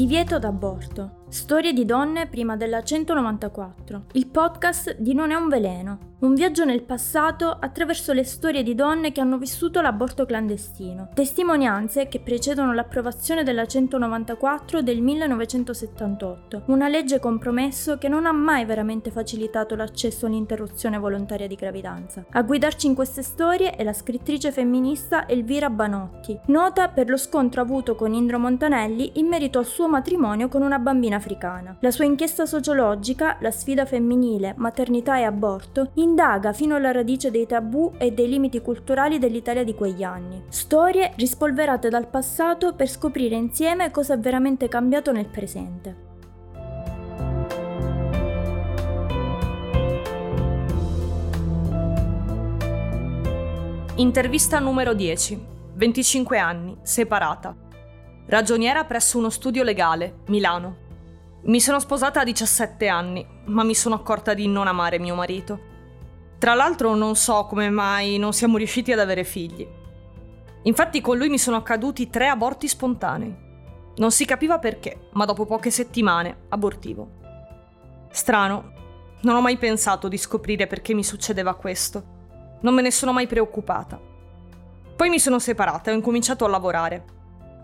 Divieto d'aborto. Storie di donne prima della 194. Il podcast di Non è un veleno. Un viaggio nel passato attraverso le storie di donne che hanno vissuto l'aborto clandestino. Testimonianze che precedono l'approvazione della 194 del 1978, una legge compromesso che non ha mai veramente facilitato l'accesso all'interruzione volontaria di gravidanza. A guidarci in queste storie è la scrittrice femminista Elvira Banotti, nota per lo scontro avuto con Indro Montanelli in merito al suo matrimonio con una bambina africana. La sua inchiesta sociologica, La sfida femminile, maternità e aborto, indaga fino alla radice dei tabù e dei limiti culturali dell'Italia di quegli anni. Storie rispolverate dal passato per scoprire insieme cosa è veramente cambiato nel presente. Intervista numero 10. 25 anni, separata. Ragioniera presso uno studio legale, Milano. Mi sono sposata a 17 anni, ma mi sono accorta di non amare mio marito. Tra l'altro non so come mai non siamo riusciti ad avere figli. Infatti con lui mi sono accaduti tre aborti spontanei. Non si capiva perché, ma dopo poche settimane abortivo. Strano, non ho mai pensato di scoprire perché mi succedeva questo. Non me ne sono mai preoccupata. Poi mi sono separata e ho incominciato a lavorare.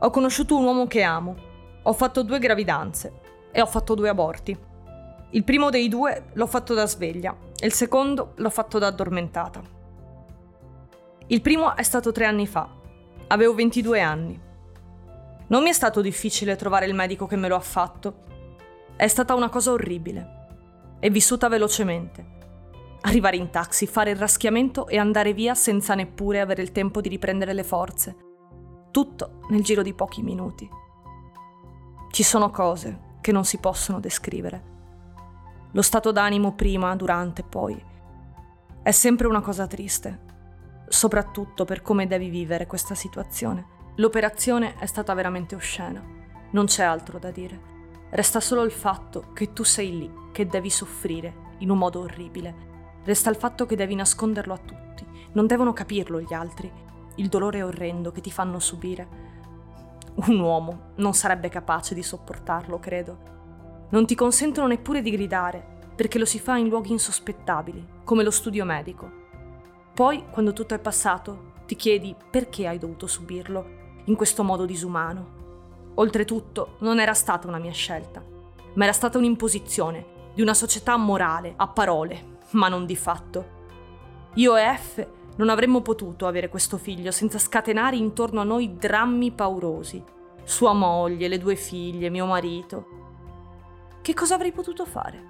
Ho conosciuto un uomo che amo. Ho fatto due gravidanze e ho fatto due aborti. Il primo dei due l'ho fatto da sveglia e il secondo l'ho fatto da addormentata. Il primo è stato tre anni fa. Avevo 22 anni. Non mi è stato difficile trovare il medico che me lo ha fatto. È stata una cosa orribile. È vissuta velocemente. Arrivare in taxi, fare il raschiamento e andare via senza neppure avere il tempo di riprendere le forze. Tutto nel giro di pochi minuti. Ci sono cose che non si possono descrivere. Lo stato d'animo prima, durante, poi. È sempre una cosa triste, soprattutto per come devi vivere questa situazione. L'operazione è stata veramente oscena, non c'è altro da dire. Resta solo il fatto che tu sei lì, che devi soffrire in un modo orribile. Resta il fatto che devi nasconderlo a tutti. Non devono capirlo gli altri. Il dolore orrendo che ti fanno subire un uomo non sarebbe capace di sopportarlo, credo. Non ti consentono neppure di gridare, perché lo si fa in luoghi insospettabili, come lo studio medico. Poi, quando tutto è passato, ti chiedi perché hai dovuto subirlo in questo modo disumano. Oltretutto, non era stata una mia scelta, ma era stata un'imposizione di una società morale, a parole, ma non di fatto. Io e F non avremmo potuto avere questo figlio senza scatenare intorno a noi drammi paurosi. Sua moglie, le due figlie, mio marito. Che cosa avrei potuto fare?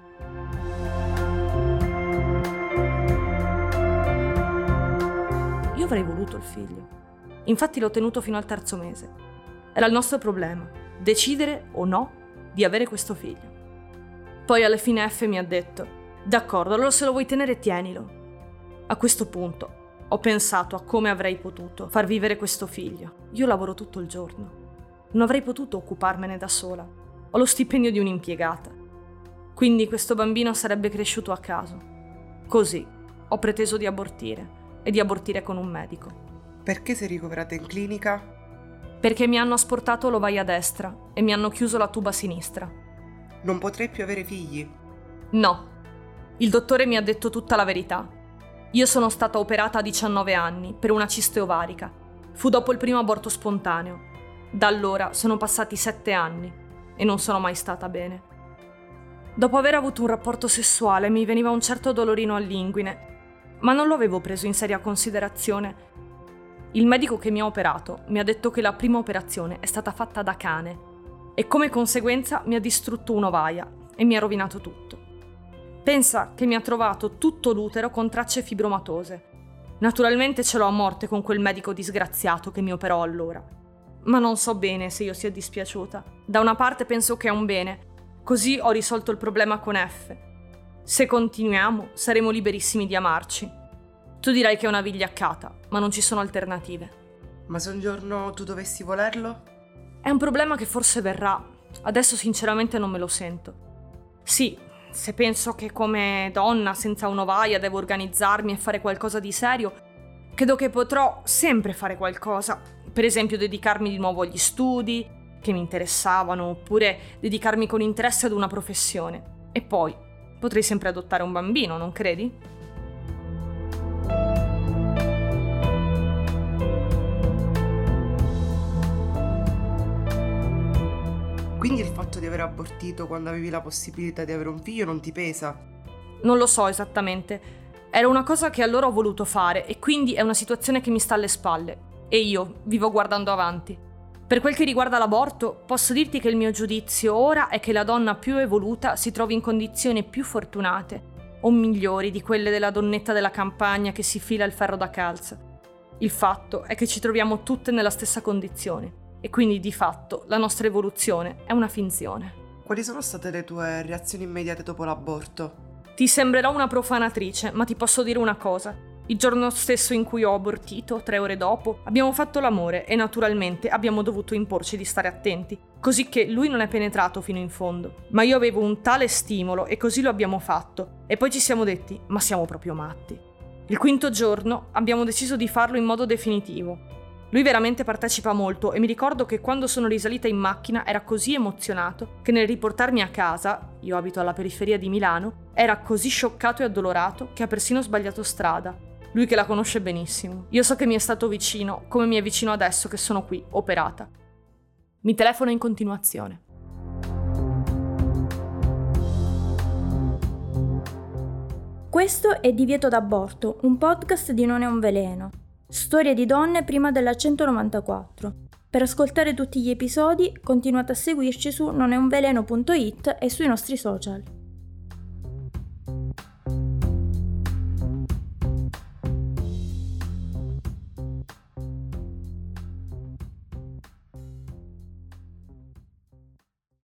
Io avrei voluto il figlio. Infatti l'ho tenuto fino al terzo mese. Era il nostro problema, decidere o no di avere questo figlio. Poi alla fine F mi ha detto, d'accordo, allora se lo vuoi tenere tienilo. A questo punto ho pensato a come avrei potuto far vivere questo figlio. Io lavoro tutto il giorno. Non avrei potuto occuparmene da sola. Ho lo stipendio di un'impiegata. Quindi questo bambino sarebbe cresciuto a caso. Così ho preteso di abortire e di abortire con un medico. Perché sei ricoverata in clinica? Perché mi hanno asportato l'ovaia destra e mi hanno chiuso la tuba sinistra. Non potrei più avere figli? No. Il dottore mi ha detto tutta la verità io sono stata operata a 19 anni per una ciste ovarica. Fu dopo il primo aborto spontaneo. Da allora sono passati 7 anni e non sono mai stata bene. Dopo aver avuto un rapporto sessuale mi veniva un certo dolorino all'inguine, ma non lo avevo preso in seria considerazione. Il medico che mi ha operato mi ha detto che la prima operazione è stata fatta da cane e come conseguenza mi ha distrutto un'ovaia e mi ha rovinato tutto. Pensa che mi ha trovato tutto l'utero con tracce fibromatose. Naturalmente ce l'ho a morte con quel medico disgraziato che mi operò allora. Ma non so bene se io sia dispiaciuta. Da una parte penso che è un bene, così ho risolto il problema con F. Se continuiamo, saremo liberissimi di amarci. Tu dirai che è una vigliaccata, ma non ci sono alternative. Ma se un giorno tu dovessi volerlo? È un problema che forse verrà. Adesso sinceramente non me lo sento. Sì, se penso che come donna senza un'ovaia devo organizzarmi e fare qualcosa di serio, credo che potrò sempre fare qualcosa. Per esempio dedicarmi di nuovo agli studi, che mi interessavano oppure dedicarmi con interesse ad una professione. E poi potrei sempre adottare un bambino, non credi? Quindi il fatto di aver abortito quando avevi la possibilità di avere un figlio non ti pesa? Non lo so esattamente. Era una cosa che allora ho voluto fare e quindi è una situazione che mi sta alle spalle. E io vivo guardando avanti. Per quel che riguarda l'aborto, posso dirti che il mio giudizio ora è che la donna più evoluta si trovi in condizioni più fortunate o migliori di quelle della donnetta della campagna che si fila il ferro da calza. Il fatto è che ci troviamo tutte nella stessa condizione e quindi di fatto la nostra evoluzione è una finzione. Quali sono state le tue reazioni immediate dopo l'aborto? Ti sembrerò una profanatrice, ma ti posso dire una cosa. Il giorno stesso in cui ho abortito, tre ore dopo, abbiamo fatto l'amore e naturalmente abbiamo dovuto imporci di stare attenti, così che lui non è penetrato fino in fondo. Ma io avevo un tale stimolo e così lo abbiamo fatto. E poi ci siamo detti, ma siamo proprio matti. Il quinto giorno abbiamo deciso di farlo in modo definitivo. Lui veramente partecipa molto e mi ricordo che quando sono risalita in macchina era così emozionato che nel riportarmi a casa, io abito alla periferia di Milano, era così scioccato e addolorato che ha persino sbagliato strada. Lui che la conosce benissimo. Io so che mi è stato vicino, come mi è vicino adesso che sono qui, operata. Mi telefono in continuazione. Questo è Divieto d'aborto, un podcast di Non è un veleno. Storie di donne prima della 194. Per ascoltare tutti gli episodi continuate a seguirci su noneunveleno.it e sui nostri social.